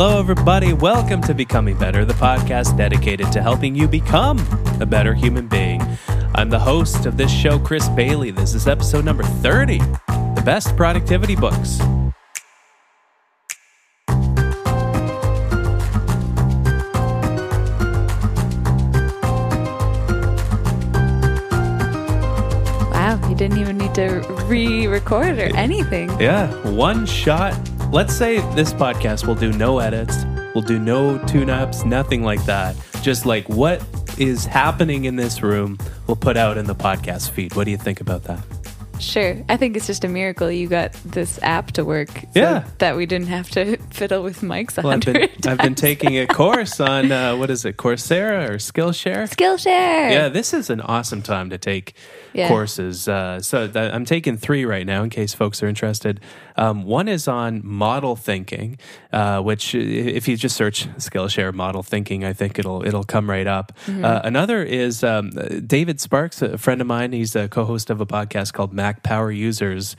Hello, everybody. Welcome to Becoming Better, the podcast dedicated to helping you become a better human being. I'm the host of this show, Chris Bailey. This is episode number 30 The Best Productivity Books. Wow, you didn't even need to re record or anything. Yeah, one shot. Let's say this podcast will do no edits, we'll do no tune ups, nothing like that. Just like what is happening in this room, we'll put out in the podcast feed. What do you think about that? Sure. I think it's just a miracle you got this app to work. so Yeah. That we didn't have to fiddle with mics Well, I've been, I've been taking a course on, uh, what is it, Coursera or Skillshare? Skillshare. Yeah, this is an awesome time to take Yeah. courses. Uh, so th- I'm taking three right now in case folks are interested. Um, one is on model thinking, uh, which if you just search Skillshare model thinking, I think it'll it'll come right up. Mm-hmm. Uh, another is um, David Sparks, a friend of mine. He's a co-host of a podcast called Mac Power Users.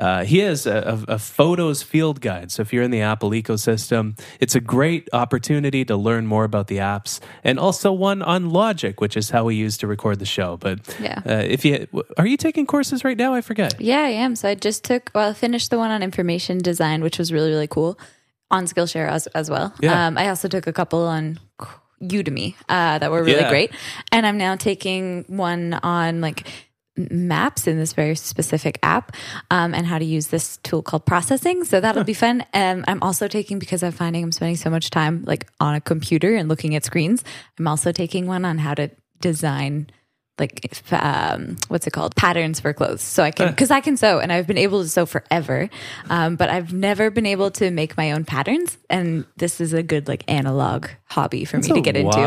Uh, he has a, a, a photos field guide. So if you're in the Apple ecosystem, it's a great opportunity to learn more about the apps, and also one on Logic, which is how we use to record the show. But Yeah. uh, if you are you taking courses right now? I forget. Yeah, I am. So I just took, well, I finished the one on information design, which was really, really cool on Skillshare as, as well. Yeah. Um, I also took a couple on Udemy uh, that were really Yeah. great. And I'm now taking one on like maps in this very specific app um, and how to use this tool called processing. So that'll be fun. Um, I'm also taking, because I'm finding I'm spending so much time like on a computer and looking at screens, I'm also taking one on how to design like um, what's it called? Patterns for clothes. So i can because i can sew and i've been able to sew forever um, but i've never been able to make my own patterns and this is a good like analog hobby for me to get into.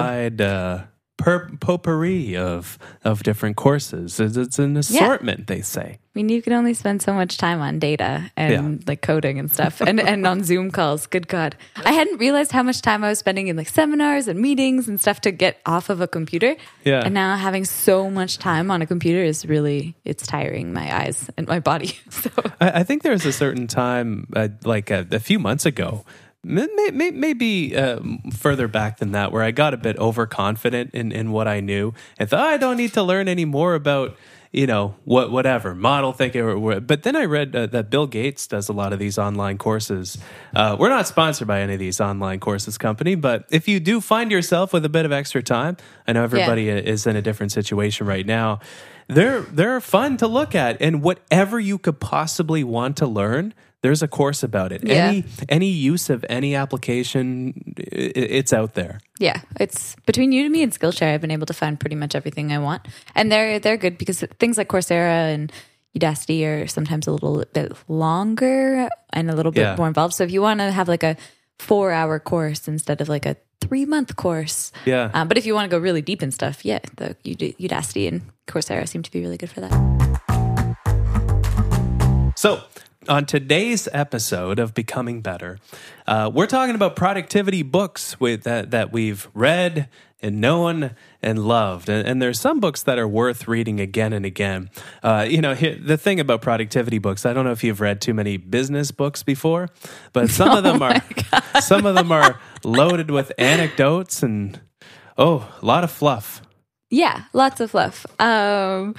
uh, per- potpourri of of different courses. It's, it's an assortment, they say. i mean you can only spend so much time on data and like coding and stuff and, and on zoom calls good god i hadn't realized how much time i was spending in like seminars and meetings and stuff to get off of a computer Yeah. and now having so much time on a computer is really it's tiring my eyes and my body so I, I think there was a certain time, uh, like a, a few months ago, maybe uh, further back than that, where I got a bit overconfident in, in what I knew and thought I don't need to learn any more about you know what whatever model thinking or, or- but then i read uh, that bill gates does a lot of these online courses. Uh, we're not sponsored by any of these online courses company but if you do find yourself with a bit of extra time i know everybody is in a different situation right now they're they're fun to look at and whatever you could possibly want to learn there's a course about it Yeah. any any use of any application i- i- it's out there Yeah, it's between Udemy and Skillshare. I've been able to find pretty much everything I want, and they're they're good because things like Coursera and Udacity are sometimes a little bit longer and a little bit Yeah. more involved. So if you want to have like a four hour course instead of like a three month course, Yeah. Um, but if you want to go really deep in stuff, yeah, the Udacity and Coursera seem to be really good for that. So, on today's episode of Becoming Better, uh, we're talking about productivity books with, that, that we've read and known and loved. And, and there's some books that are worth reading again and again. Uh, you know, here, the thing about productivity books, I don't know if you've read too many business books before, but some of them are some of them are loaded with anecdotes and oh, a lot of fluff. Yeah, lots of fluff. Um,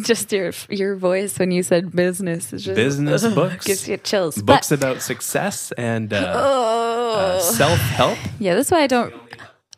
just your your voice when you said business is just Business books. gives you chills. But- Books about success and uh, Oh. uh, self help. Yeah, that's why I don't.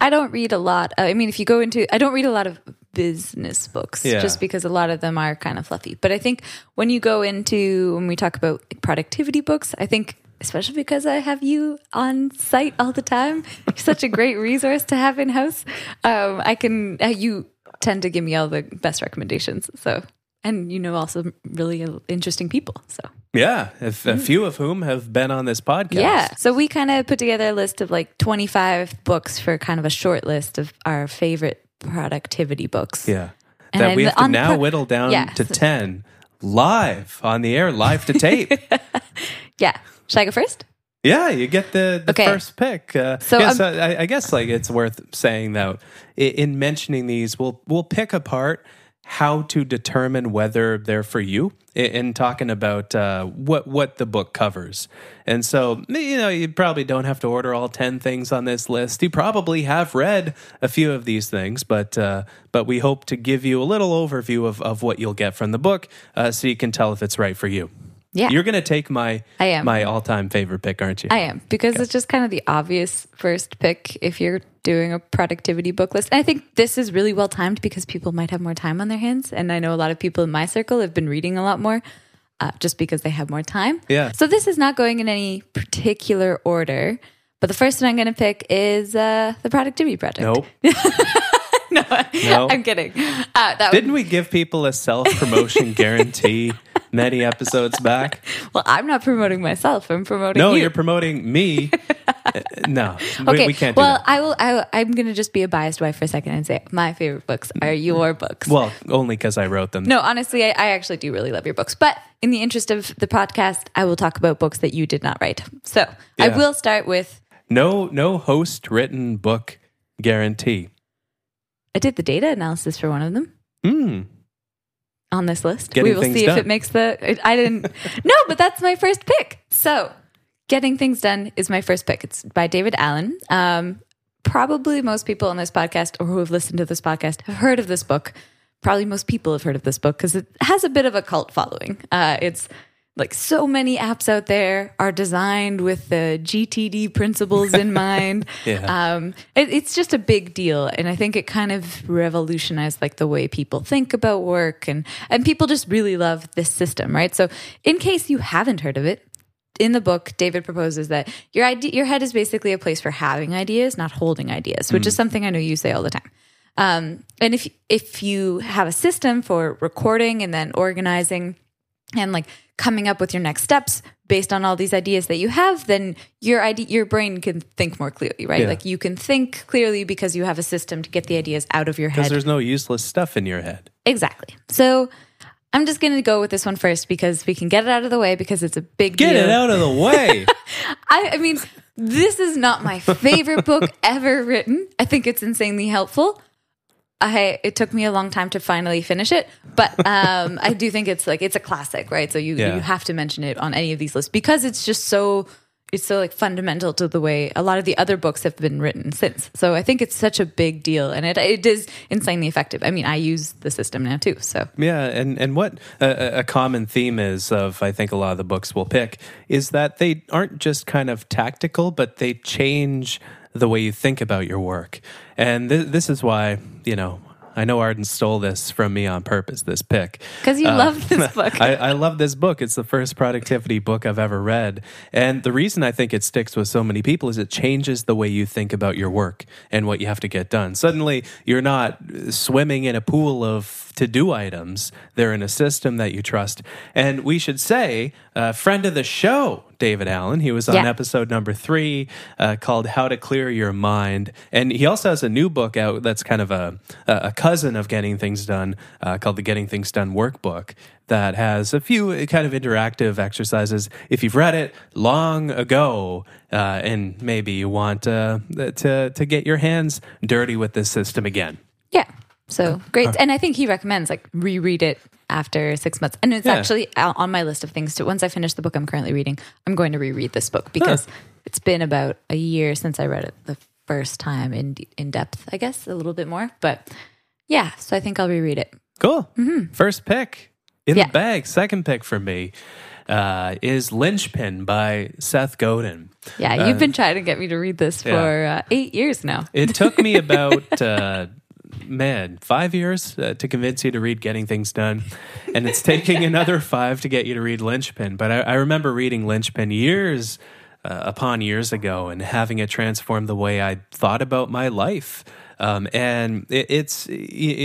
I don't read a lot. uh, I mean, if you go into, I don't read a lot of business books, Yeah. just because a lot of them are kind of fluffy. But I think when you go into when we talk about productivity books, I think especially because I have you on site all the time, you're such a great resource to have in house. Um, I can uh, you tend to give me all the best recommendations. So and you know also really interesting people. So Yeah, if, a few of whom have been on this podcast. Mm. Yeah. So we kind of put together a list of like 25 books for kind of a short list of our favorite productivity books. Yeah. And that we have to now pro- whittle down Yeah. to 10 live on the air, live to tape. Yeah. Should I go first? Yeah, you get the, the Okay. first pick. Uh, So, yeah, so I, I guess like it's worth saying that i- in mentioning these, we'll we'll pick apart how to determine whether they're for you in, in talking about uh, what what the book covers. And so, you know, you probably don't have to order all ten things on this list. You probably have read a few of these things, but uh, but we hope to give you a little overview of, of what you'll get from the book, uh, so you can tell if it's right for you. Yeah. You're going to take my I am. my all time favorite pick, aren't you? I am because it's just kind of the obvious first pick if you're doing a productivity book list. And I think this is really well timed because people might have more time on their hands. And I know a lot of people in my circle have been reading a lot more uh, just because they have more time. Yeah. So this is not going in any particular order. But the first one I'm going to pick is uh, the Productivity Project. nope. no, No. I'm kidding. Uh, that Didn't we give people a self promotion guarantee many episodes back? well, I'm not promoting myself. I'm promoting No, you. you're promoting me. No, we- Okay. we, can't do well. I will. I, I'm going to just be a biased wife for a second and say my favorite books are your books. Well, only because I wrote them. no, honestly, I, I actually do really love your books. But in the interest of the podcast, I will talk about books that you did not write. So I will start with. No, no host written book guarantee. I did the data analysis for one of them Hmm. On this list. Getting we will see done. if it makes the. I didn't. no, but that's my first pick. So, getting things done is my first pick. It's by David Allen. Um, probably most people on this podcast or who have listened to this podcast have heard of this book. Probably most people have heard of this book because it has a bit of a cult following. Uh, it's like so many apps out there are designed with the GTD principles in mind. Yeah. Um, it, it's just a big deal, and I think it kind of revolutionized like the way people think about work, and and people just really love this system, right? So, in case you haven't heard of it, in the book, David proposes that your idea, your head is basically a place for having ideas, not holding ideas, which is something I know you say all the time. Um, and if if you have a system for recording and then organizing and like coming up with your next steps based on all these ideas that you have, then your idea, your brain can think more clearly, right? Yeah. Like you can think clearly because you have a system to get the ideas out of your head Because there's no useless stuff in your head. Exactly. So I'm just going to go with this one first because we can get it out of the way because it's a big Get deal. it out of the way. I, I mean, this is not my favorite book ever written. I think it's insanely helpful. I it took me a long time to finally finish it, but um, I do think it's like it's a classic, right? So you Yeah. you have to mention it on any of these lists because it's just so it's so like fundamental to the way a lot of the other books have been written since. So I think it's such a big deal, and it it is insanely effective. I mean, I use the system now too, so Yeah, and and what a, a common theme is of I think a lot of the books we'll pick is that they aren't just kind of tactical, but they change the way you think about your work. And th- this is why you know I know Arden stole this from me on purpose. This pick because you Uh, love this book. I, I love this book. It's the first productivity book I've ever read. And the reason I think it sticks with so many people is it changes the way you think about your work and what you have to get done. Suddenly, you're not swimming in a pool of to do items, they're in a system that you trust. And we should say, uh, friend of the show, David Allen, he was on Yeah. episode number three uh, called How to Clear Your Mind. And he also has a new book out that's kind of a, a cousin of Getting Things Done uh, called the Getting Things Done Workbook that has a few kind of interactive exercises. If you've read it long ago, uh, and maybe you want uh, to, to get your hands dirty with this system again. Yeah. So great. And I think he recommends like reread it after six months. And it's Yeah. actually on my list of things to once I finish the book I'm currently reading, I'm going to reread this book because it's been about a year since I read it the first time in in depth, I guess, a little bit more. But yeah, so I think I'll reread it. Cool. First pick in Mm-hmm. Yeah. the bag. Second pick for me uh, is Linchpin by Seth Godin. Yeah, you've been trying to get me to read this yeah. for uh, eight years now. It took me about, uh, man, five years uh, to convince you to read Getting Things Done. And it's taking another five to get you to read Linchpin. But I, I remember reading Linchpin years uh, upon years ago and having it transform the way I thought about my life. Um, and it, it's it,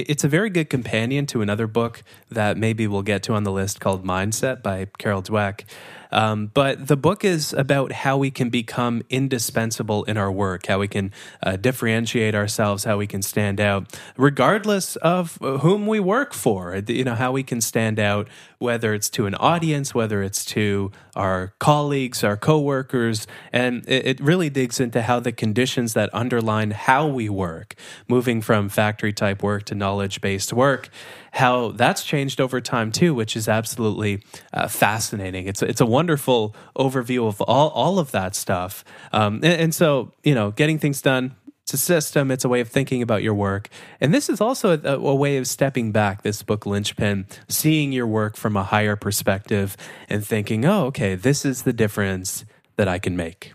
it's a very good companion to another book that maybe we'll get to on the list called Mindset by Carol Dweck. Um, but the book is about how we can become indispensable in our work, how we can uh, differentiate ourselves, how we can stand out, regardless of whom we work for. You know, how we can stand out, whether it's to an audience, whether it's to our colleagues, our coworkers, and it, it really digs into how the conditions that underline how we work moving from factory type work to knowledge based work, how that's changed over time too, which is absolutely uh, fascinating. It's it's a wonderful overview of all all of that stuff, um, and, and so you know, getting things done it's a system, it's a way of thinking about your work. And this is also a, a, way of stepping back, this book, Linchpin, seeing your work from a higher perspective and thinking, oh, okay, this is the difference that I can make.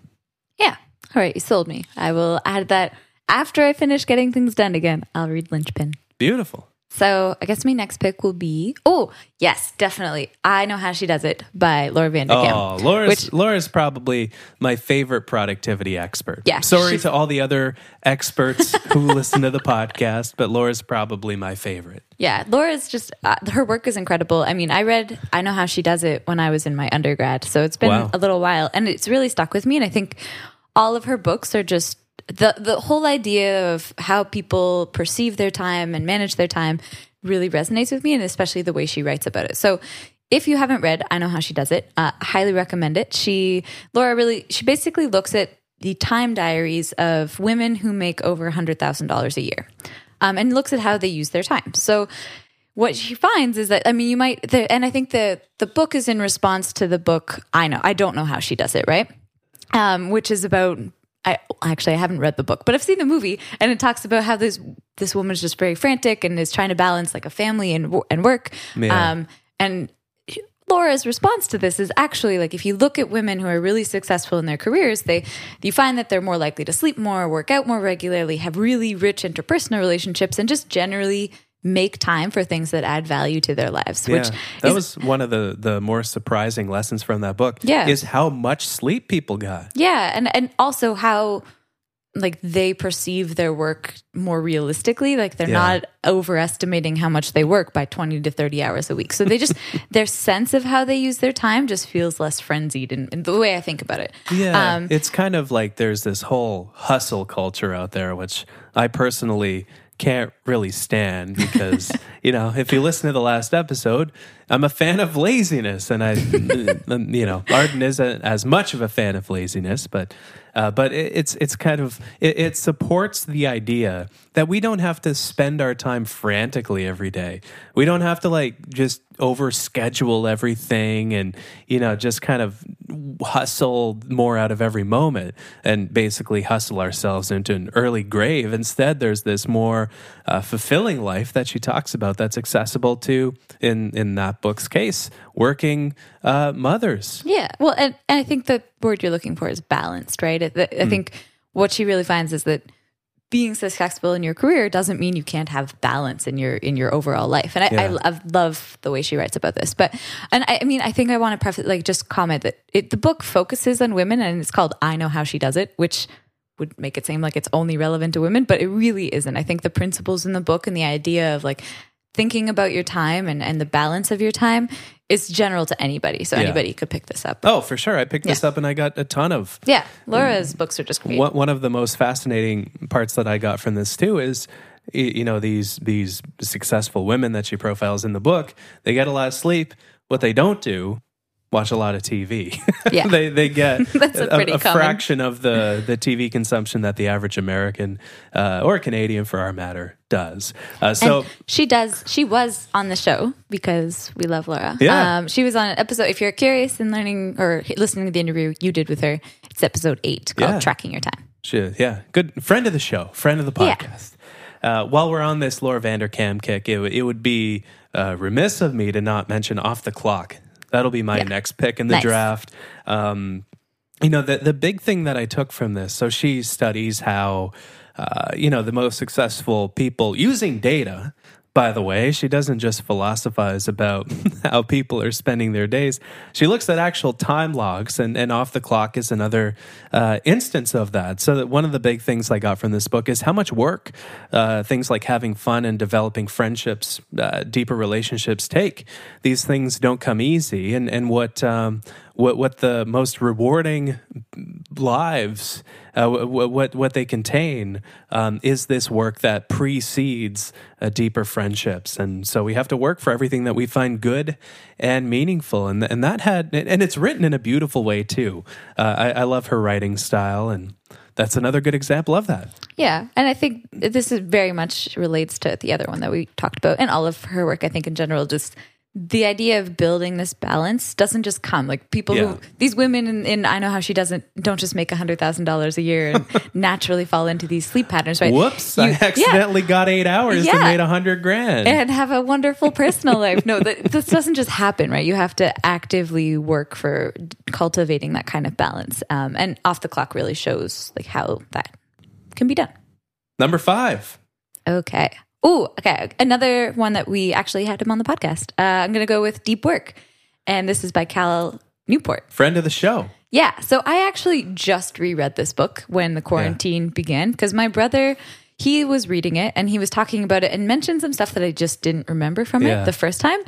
Yeah. All right. You sold me. I will add that after I finish getting things done again. I'll read Linchpin. Beautiful. So I guess my next pick will be oh yes definitely I know how she does it by Laura Vanderkam. Oh, Laura's which, Laura's probably my favorite productivity expert. Yeah, sorry to all the other experts who listen to the podcast, but Laura's probably my favorite. Yeah, Laura's just uh, her work is incredible. I mean, I read I know how she does it when I was in my undergrad, so it's been wow. a little while, and it's really stuck with me. And I think all of her books are just the the whole idea of how people perceive their time and manage their time really resonates with me, and especially the way she writes about it. So. If you haven't read, I know how she does it. Uh, highly recommend it. She, Laura, really, she basically looks at the time diaries of women who make over $100,000 a year um, and looks at how they use their time. So, what she finds is that I mean, you might, the, and I think the the book is in response to the book. I know, I don't know how she does it, right? Um, which is about I actually I haven't read the book, but I've seen the movie, and it talks about how this this woman is just very frantic and is trying to balance like a family and and work. Yeah. Um, and Laura's response to this is actually like if you look at women who are really successful in their careers, they you find that they're more likely to sleep more, work out more regularly, have really rich interpersonal relationships, and just generally make time for things that add value to their lives. Yeah, which that is, was one of the the more surprising lessons from that book. Yeah, is how much sleep people got. Yeah, and and also how like they perceive their work more realistically like they're yeah. not overestimating how much they work by 20 to 30 hours a week so they just their sense of how they use their time just feels less frenzied in, in the way i think about it yeah um, it's kind of like there's this whole hustle culture out there which i personally can't really stand because you know if you listen to the last episode i'm a fan of laziness and i you know arden isn't as much of a fan of laziness but uh, but it, it's it's kind of it, it, supports the idea that we don't have to spend our time frantically every day. We don't have to like just over schedule everything and you know just kind of hustle more out of every moment and basically hustle ourselves into an early grave. Instead, there's this more uh, fulfilling life that she talks about that's accessible to in in that book's case working uh, mothers. Yeah, well, and, and I think the word you're looking for is balanced, right? I, I mm. think what she really finds is that being successful in your career doesn't mean you can't have balance in your in your overall life. And I, yeah. I, I love the way she writes about this. But and I, I mean, I think I want to preface like just comment that it, the book focuses on women, and it's called "I Know How She Does It," which would make it seem like it's only relevant to women, but it really isn't. I think the principles in the book and the idea of like thinking about your time and, and the balance of your time is general to anybody. So yeah. anybody could pick this up. Oh, for sure. I picked yeah. this up and I got a ton of. Yeah. Laura's books are just great. One, one of the most fascinating parts that I got from this too is you know these these successful women that she profiles in the book they get a lot of sleep what they don't do watch a lot of TV. Yeah. they they get a, a, a fraction of the the TV consumption that the average American uh, or Canadian, for our matter, does. Uh, so and she does. She was on the show because we love Laura. Yeah. Um, she was on an episode. If you're curious in learning or listening to the interview you did with her, it's episode eight called yeah. "Tracking Your Time." She, yeah, good friend of the show, friend of the podcast. Yeah. Uh, while we're on this Laura Vanderkam kick, it, it would be uh, remiss of me to not mention off the clock That'll be my yeah. next pick in the nice. draft. Um, you know, the the big thing that I took from this. So she studies how, uh, you know, the most successful people using data by the way. She doesn't just philosophize about how people are spending their days. She looks at actual time logs, and, and off the clock is another uh, instance of that. So, that one of the big things I got from this book is how much work uh, things like having fun and developing friendships, uh, deeper relationships take. These things don't come easy, and and what um, what what the most rewarding lives uh, what what they contain um, is this work that precedes uh, deeper friendships, and so we have to work for everything that we find good and meaningful, and and that had and it's written in a beautiful way too. Uh, I, I love her writing style and that's another good example of that. Yeah, and I think this is very much relates to the other one that we talked about, and all of her work. I think in general, just the idea of building this balance doesn't just come like people Yeah. who these women in, in I know how she doesn't don't just make a hundred thousand dollars a year and naturally fall into these sleep patterns, right? Whoops! You- I yeah. accidentally got eight hours Yeah. and made a hundred grand. and have a wonderful personal life. No, that, this doesn't just happen, right? You have to actively work for cultivating that kind of balance. Um, and off the clock really shows like how that can be done. Number five. Okay. Oh, okay. Another one that we actually had him on the podcast. Uh, I'm going to go with Deep Work, and this is by Cal Newport. Friend of the show. Yeah. So I actually just reread this book when the quarantine began because my brother he was reading it and he was talking about it and mentioned some stuff that I just didn't remember from Yeah. it the first time.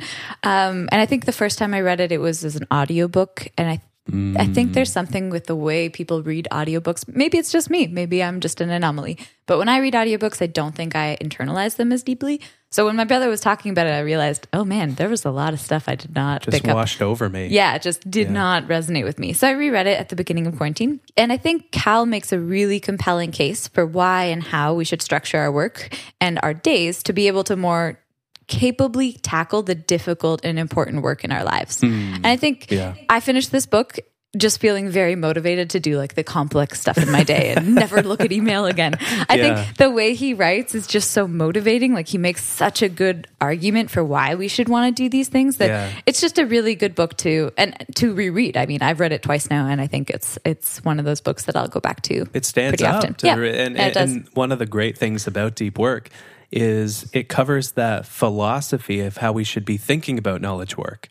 Um, and I think the first time I read it, it was as an audiobook. And I I think there's something with the way people read audiobooks. Maybe it's just me. Maybe I'm just an anomaly. But when I read audiobooks, I don't think I internalize them as deeply. So when my brother was talking about it, I realized, oh man, there was a lot of stuff I did not Just pick up washed over me. yeah, it just did not resonate with me. So I reread it at the beginning of quarantine. And I think Cal makes a really compelling case for why and how we should structure our work and our days to be able to more capably tackle the difficult and important work in our lives. Mm. And I think Yeah. I finished this book just feeling very motivated to do like the complex stuff in my day and never look at email again. I Yeah. think the way he writes is just so motivating. Like he makes such a good argument for why we should want to do these things that Yeah. it's just a really good book to and to reread. I mean, I've read it twice now, and I think it's it's one of those books that I'll go back to. It stands pretty out. often. to Yeah, re- and, it and one of the great things about deep work is it covers that philosophy of how we should be thinking about knowledge work,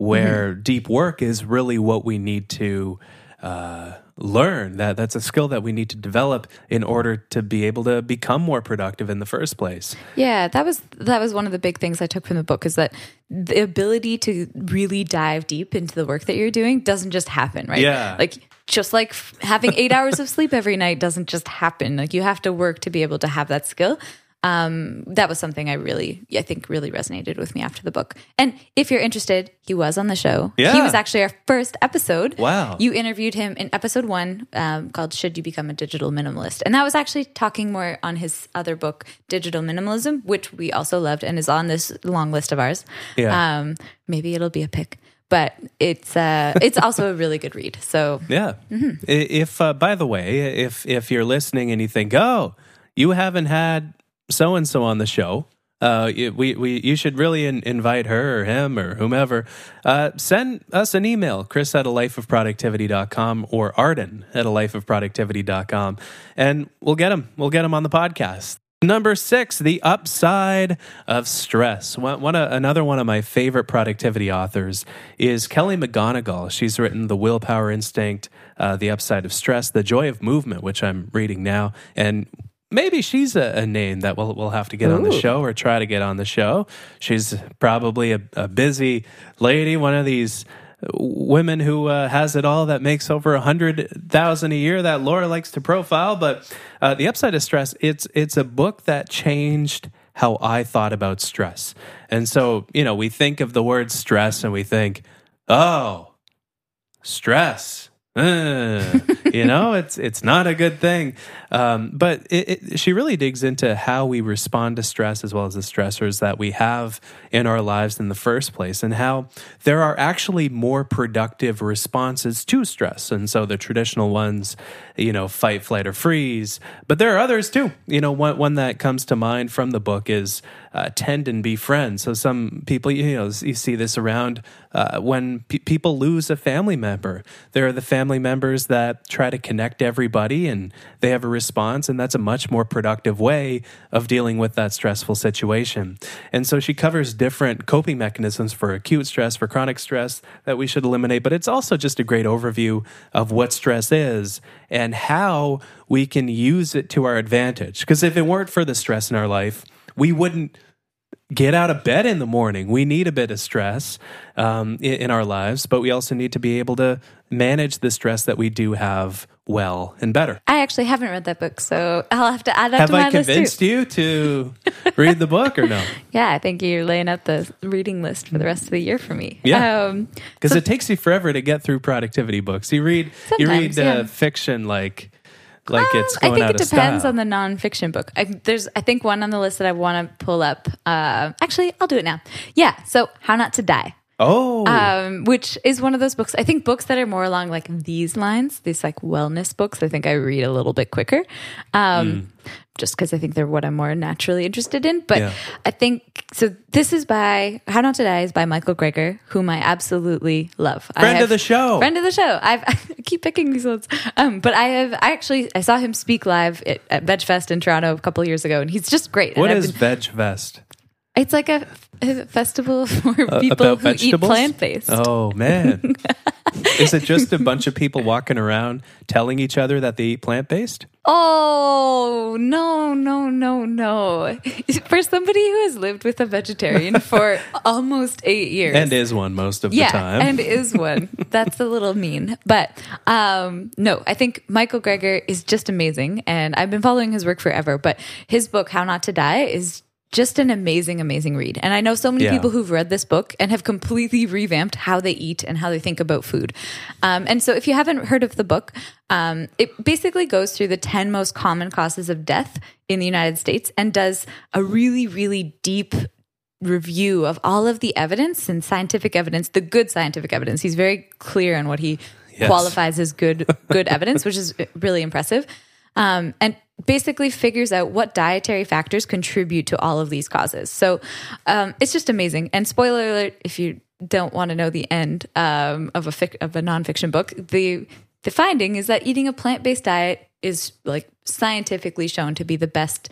where Mm-hmm. deep work is really what we need to uh, learn. That that's a skill that we need to develop in order to be able to become more productive in the first place. Yeah, that was that was one of the big things I took from the book is that the ability to really dive deep into the work that you're doing doesn't just happen, right? Yeah. Like just like f- having 8 hours of sleep every night doesn't just happen. Like you have to work to be able to have that skill. Um, that was something I really, I think, really resonated with me after the book. And if you're interested, he was on the show. Yeah. He was actually our first episode. Wow. You interviewed him in episode one um, called Should You Become a Digital Minimalist? And that was actually talking more on his other book, Digital Minimalism, which we also loved and is on this long list of ours. Yeah. Um, maybe it'll be a pick. But it's uh, it's also a really good read. So Yeah. Mm-hmm. If, uh, by the way, if if you're listening and you think, oh, you haven't had so and so on the show, uh, we, we you should really in, invite her or him or whomever. Uh, send us an email, Chris at a lifeofproductivity.com or Arden at a lifeofproductivity.com, and we'll get him. We'll get him on the podcast. Number six, the upside of stress. One, one, uh, another one of my favorite productivity authors is Kelly McGonigal. She's written The Willpower Instinct, uh, The Upside of Stress, The Joy of Movement, which I'm reading now. And maybe she's a, a name that we'll, we'll have to get on the show or try to get on the show. She's probably a, a busy lady, one of these women who uh, has it all that makes over a hundred thousand a year that Laura likes to profile. But uh, the upside of stress, it's it's a book that changed how I thought about stress. And so you know, we think of the word stress and we think, oh, stress. Uh, you know, it's it's not a good thing. Um, but it, it, she really digs into how we respond to stress as well as the stressors that we have in our lives in the first place, and how there are actually more productive responses to stress. And so the traditional ones, you know, fight, flight, or freeze. But there are others too. You know, one one that comes to mind from the book is uh, tend and befriend. So some people, you know, you see this around uh, when pe- people lose a family member. There are the family members that try to connect everybody, and they have a response, and that's a much more productive way of dealing with that stressful situation. And so she covers different coping mechanisms for acute stress, for chronic stress that we should eliminate. But it's also just a great overview of what stress is and how we can use it to our advantage. Because if it weren't for the stress in our life, we wouldn't get out of bed in the morning. We need a bit of stress um, in, in our lives, but we also need to be able to manage the stress that we do have well and better. I actually haven't read that book, so I'll have to add that Have to my I list convinced too. you to read the book or no? Yeah, I think you're laying out the reading list for the rest of the year for me. Yeah. Um, Because it takes you forever to get through productivity books. You read, you read uh, yeah. fiction like Like it's Um, I think out it of depends style. on the nonfiction book. I, there's, I think, one on the list that I want to pull up. Uh, actually, I'll do it now. Yeah. So, How Not to Die, oh, um, which is one of those books. I think books that are more along like these lines, these like wellness books. I think I read a little bit quicker, um, just because I think they're what I'm more naturally interested in. But Yeah. I think so. This is by How Not to Die is by Michael Greger, whom I absolutely love. Friend have- of the show. friend of the show. I've, I keep picking these ones, um, but I have. I actually I saw him speak live at, at VegFest in Toronto a couple years ago, and he's just great. what and is been- VegFest? It's like a, a festival for people About who vegetables? eat plant based. Oh man, is it just a bunch of people walking around telling each other that they eat plant based? Oh no no no no! For somebody who has lived with a vegetarian for almost eight years, And is one most of yeah, the time. and is one. That's a little mean, but um, no, I think Michael Greger is just amazing, and I've been following his work forever. But his book, How Not to Die, is just an amazing, amazing read. And I know so many Yeah. people who've read this book and have completely revamped how they eat and how they think about food. Um, and so, if you haven't heard of the book, um, it basically goes through the 10 most common causes of death in the United States and does a really, really deep review of all of the evidence and scientific evidence, the good scientific evidence. He's very clear on what he Yes. qualifies as good good evidence, which is really impressive. Um, and basically figures out what dietary factors contribute to all of these causes. So um, it's just amazing. And spoiler alert, if you don't want to know the end um, of a fic- of a nonfiction book, the the finding is that eating a plant based diet is like scientifically shown to be the best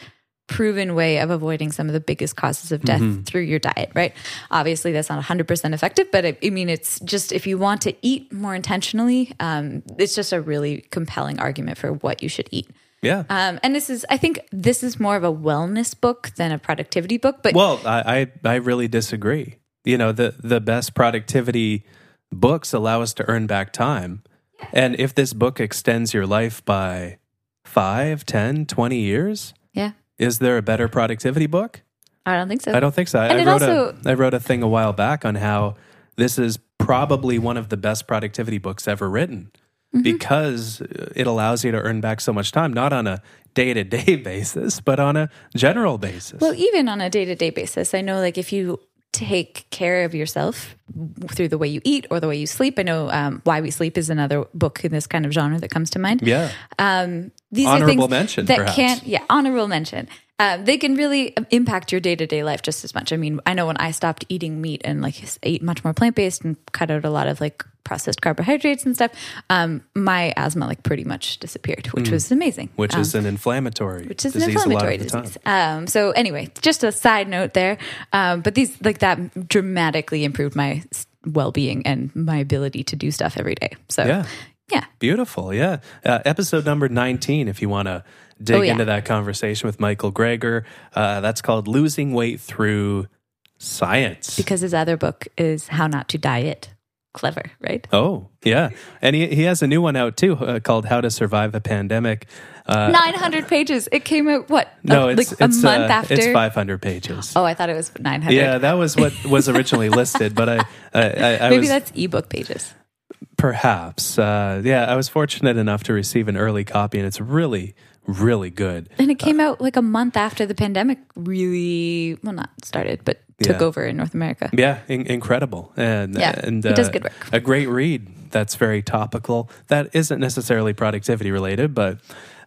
proven way of avoiding some of the biggest causes of death through your diet, right? Obviously, that's not 100% effective, but I, I mean, it's just if you want to eat more intentionally, um, it's just a really compelling argument for what you should eat. Yeah. Um, and this is, I think, this is more of a wellness book than a productivity book, but Well, I, I I really disagree. You know, the the best productivity books allow us to earn back time. And if this book extends your life by 5, 10, 20 years, yeah, is there a better productivity book? I don't think so. I don't think so. I, And I wrote also- a I wrote a thing a while back on how this is probably one of the best productivity books ever written Mm-hmm. because it allows you to earn back so much time, not on a day to day basis, but on a general basis. Well, even on a day to day basis, I know like if you take care of yourself through the way you eat or the way you sleep, I know um, Why We Sleep is another book in this kind of genre that comes to mind. yeah. Um, these Honorable are things mention, that perhaps. can't, yeah, honorable mention. Um, they can really impact your day to day life just as much. I mean, I know when I stopped eating meat and like ate much more plant based and cut out a lot of like processed carbohydrates and stuff, um, my asthma like pretty much disappeared, which was amazing. Mm. which Um, is an inflammatory which is an inflammatory a lot of the disease. Um, so anyway, just a side note there. Um, but these like that dramatically improved my well being and my ability to do stuff every day. So Yeah. yeah. Beautiful. Yeah. Uh, episode number 19, if you want to dig Oh, yeah. into that conversation with Michael Greger, uh, that's called Losing Weight Through Science. because his other book is How Not to Diet. Clever, right? Oh, yeah. And he, he has a new one out too uh, called How to Survive a Pandemic. Uh, 900 pages. It came out, what? no, a, it's, like a month uh, after? it's 500 pages. Oh, I thought it was 900. Yeah, that was what was originally listed, but I, I, I, I Maybe was that's ebook pages. perhaps, uh, yeah, I was fortunate enough to receive an early copy, and it's really, really good. And it came out like a month after the pandemic really, well, not started, but took Yeah. over in North America. Yeah, in- incredible, and Yeah, and he does uh, good work. A great read that's very topical. That isn't necessarily productivity related, but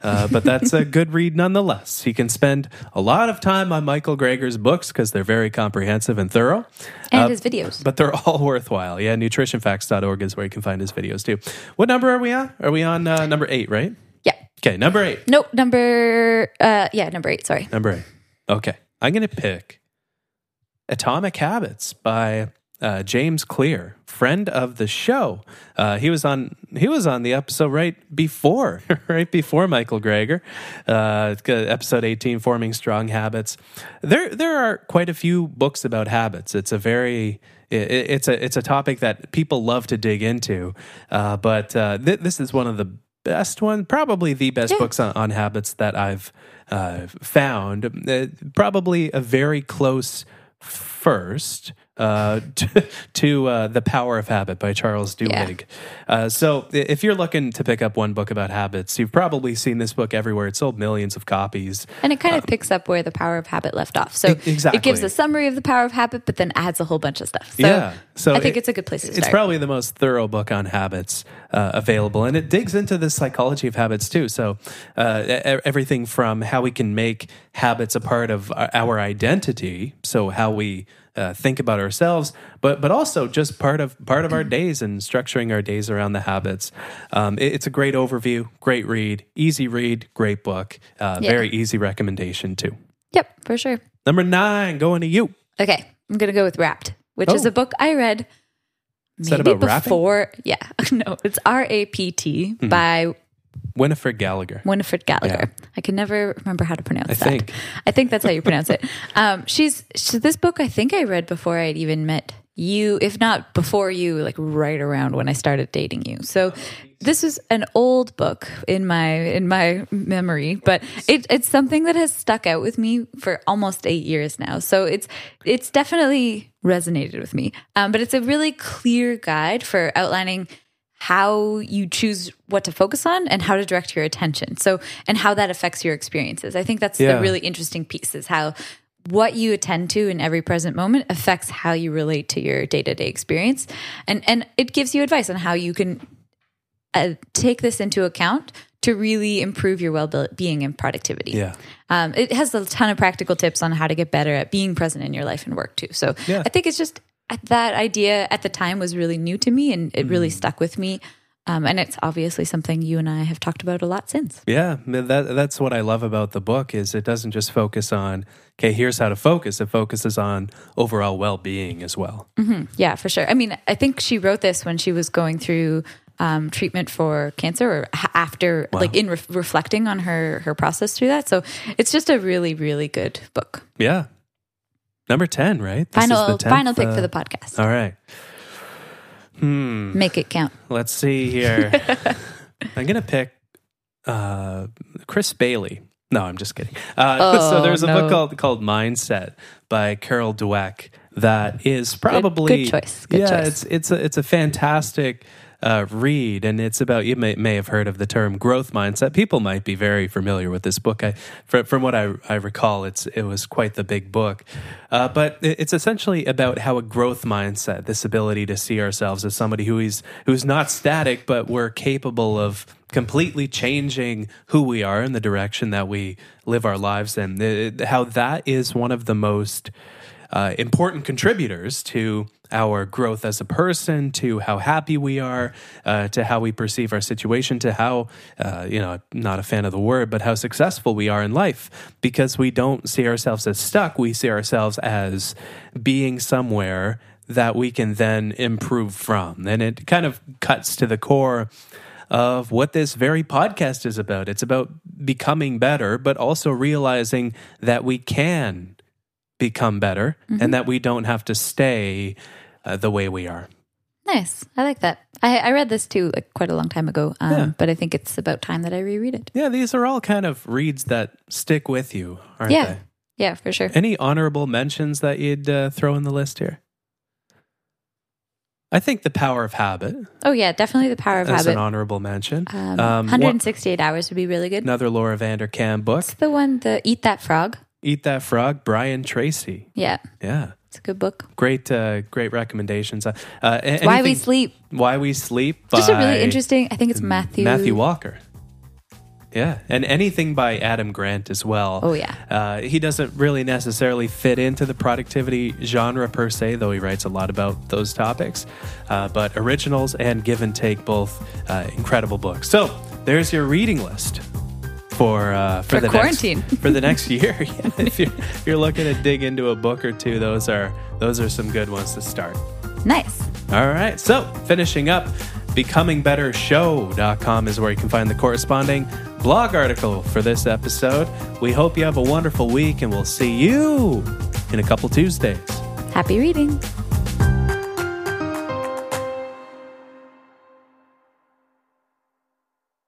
uh, but that's a good read nonetheless. He can spend a lot of time on Michael Greger's books because they're very comprehensive and thorough. And Uh, his videos. but they're all worthwhile. Yeah, nutritionfacts.org is where you can find his videos too. What number are we on? Are we on uh, number eight, right? Okay, number eight. Nope. Number, uh, yeah, number eight. Sorry. Number eight. Okay. I'm going to pick Atomic Habits by uh, James Clear, friend of the show. Uh, he was on he was on the episode right before right before Michael Greger, uh, episode 18, forming strong habits. There there are quite a few books about habits. It's a very it, it's a it's a topic that people love to dig into, uh, but uh, th- this is one of the best one, probably the best Yeah. books on, on habits that I've uh, found. Uh, probably a very close first. Uh, to, to uh, The Power of Habit by Charles Duhigg. Uh, so, if you're looking to pick up one book about habits, you've probably seen this book everywhere. It sold millions of copies. And it kind of picks up where the power of habit left off. So Um, exactly. it gives a summary of the power of habit, but then adds a whole bunch of stuff. So yeah. So I think it- it's a good place to start. It's probably the most thorough book on habits uh, available, and it digs into the psychology of habits too. So uh, everything from how we can make habits a part of our identity, so how we uh, think about ourselves, but but also just part of part of our days and structuring our days around the habits. Um, it- it's a great overview, great read, easy read, great book, uh, Yeah. very easy recommendation too. Yep, for sure. Number nine, going to you. Okay, I'm gonna go with Rapt, which is Oh. a book I read Is that maybe about rapping? before. Yeah, no, it's R A P T Hmm. by Winifred Gallagher. Winifred Gallagher. I can never remember how to pronounce I that. think. I think that's how you pronounce it. Um, she's she, this book. I think I read before I'd even met you, if not before you, like right around when I started dating you. So this is an old book in my in my memory, but it, it's something that has stuck out with me for almost eight years now. So it's it's definitely resonated with me. Um, but it's a really clear guide for outlining how you choose what to focus on and how to direct your attention. So, and how that affects your experiences. I think that's Yeah. the really interesting piece is how what you attend to in every present moment affects how you relate to your day-to-day experience. And and it gives you advice on how you can uh, take this into account to really improve your well-being and productivity. Yeah. Um, it has a ton of practical tips on how to get better at being present in your life and work too. So Yeah. I think it's just that idea at the time was really new to me and it Mm. really stuck with me. Um, and it's obviously something you and I have talked about a lot since. Yeah, that that's what I love about the book is it doesn't just focus on okay, here's how to focus. It focuses on overall well-being as well. Yeah, for sure. I mean, I think she wrote this when she was going through um, treatment for cancer or after, like in re- reflecting on her her process through that. So it's just a really, really good book. Yeah. Number 10, right? This is Final the 10th, final pick uh, for the podcast. All right. Hmm. Make it count. Let's see here. I'm going to pick uh, Chris Bailey. No, I'm just kidding. Uh, so Oh, there's a no. book called called Mindset by Carol Dweck that is probably good choice. Good yeah, choice. it's it's a it's a fantastic uh, read, and it's about you may may have heard of the term growth mindset. People might be very familiar with this book. I from, from what I, I recall, it's it was quite the big book, uh, but it's essentially about how a growth mindset, this ability to see ourselves as somebody who is who's not static, but we're capable of completely changing who we are in the direction that we live our lives in. The- How that is one of the most uh, important contributors to our growth as a person, to how happy we are, uh, to how we perceive our situation, to how, uh, you know, not a fan of the word, but how successful we are in life because we don't see ourselves as stuck. We see ourselves as being somewhere that we can then improve from. And it kind of cuts to the core of what this very podcast is about. It's about becoming better, but also realizing that we can become better and that we don't have to stay uh, the way we are. Nice. I like that. I, I read this too like quite a long time ago, um, Yeah. but I think it's about time that I reread it. Yeah, these are all kind of reads that stick with you, aren't Yeah. they? Yeah, for sure. Any honorable mentions that you'd uh, throw in the list here? I think The Power of Habit Oh yeah, definitely the power of is an honorable mention. Um, Um, 168 hours would be really good. Another Laura Vanderkam book, It's the one, the Eat That Frog. Eat That Frog, Brian Tracy. Yeah, Yeah. It's a good book. Great, uh, great recommendations. Uh, uh, It's Why We Sleep. Why We Sleep. Just a really interesting. I think it's Matthew. Matthew Walker. Yeah, and anything by Adam Grant as well. Oh, yeah. uh, he doesn't really necessarily fit into the productivity genre per se, though he writes a lot about those topics. Uh, but originals and give and take both uh, incredible books. So there's your reading list for uh, for, For the quarantine. next, for the next year. Yeah, if you're if you're looking to dig into a book or two, those are those are some good ones to start. Nice. All right. So, finishing up, becomingbettershow.com is where you can find the corresponding blog article for this episode. We hope you have a wonderful week and we'll see you in a couple Tuesdays. Happy reading.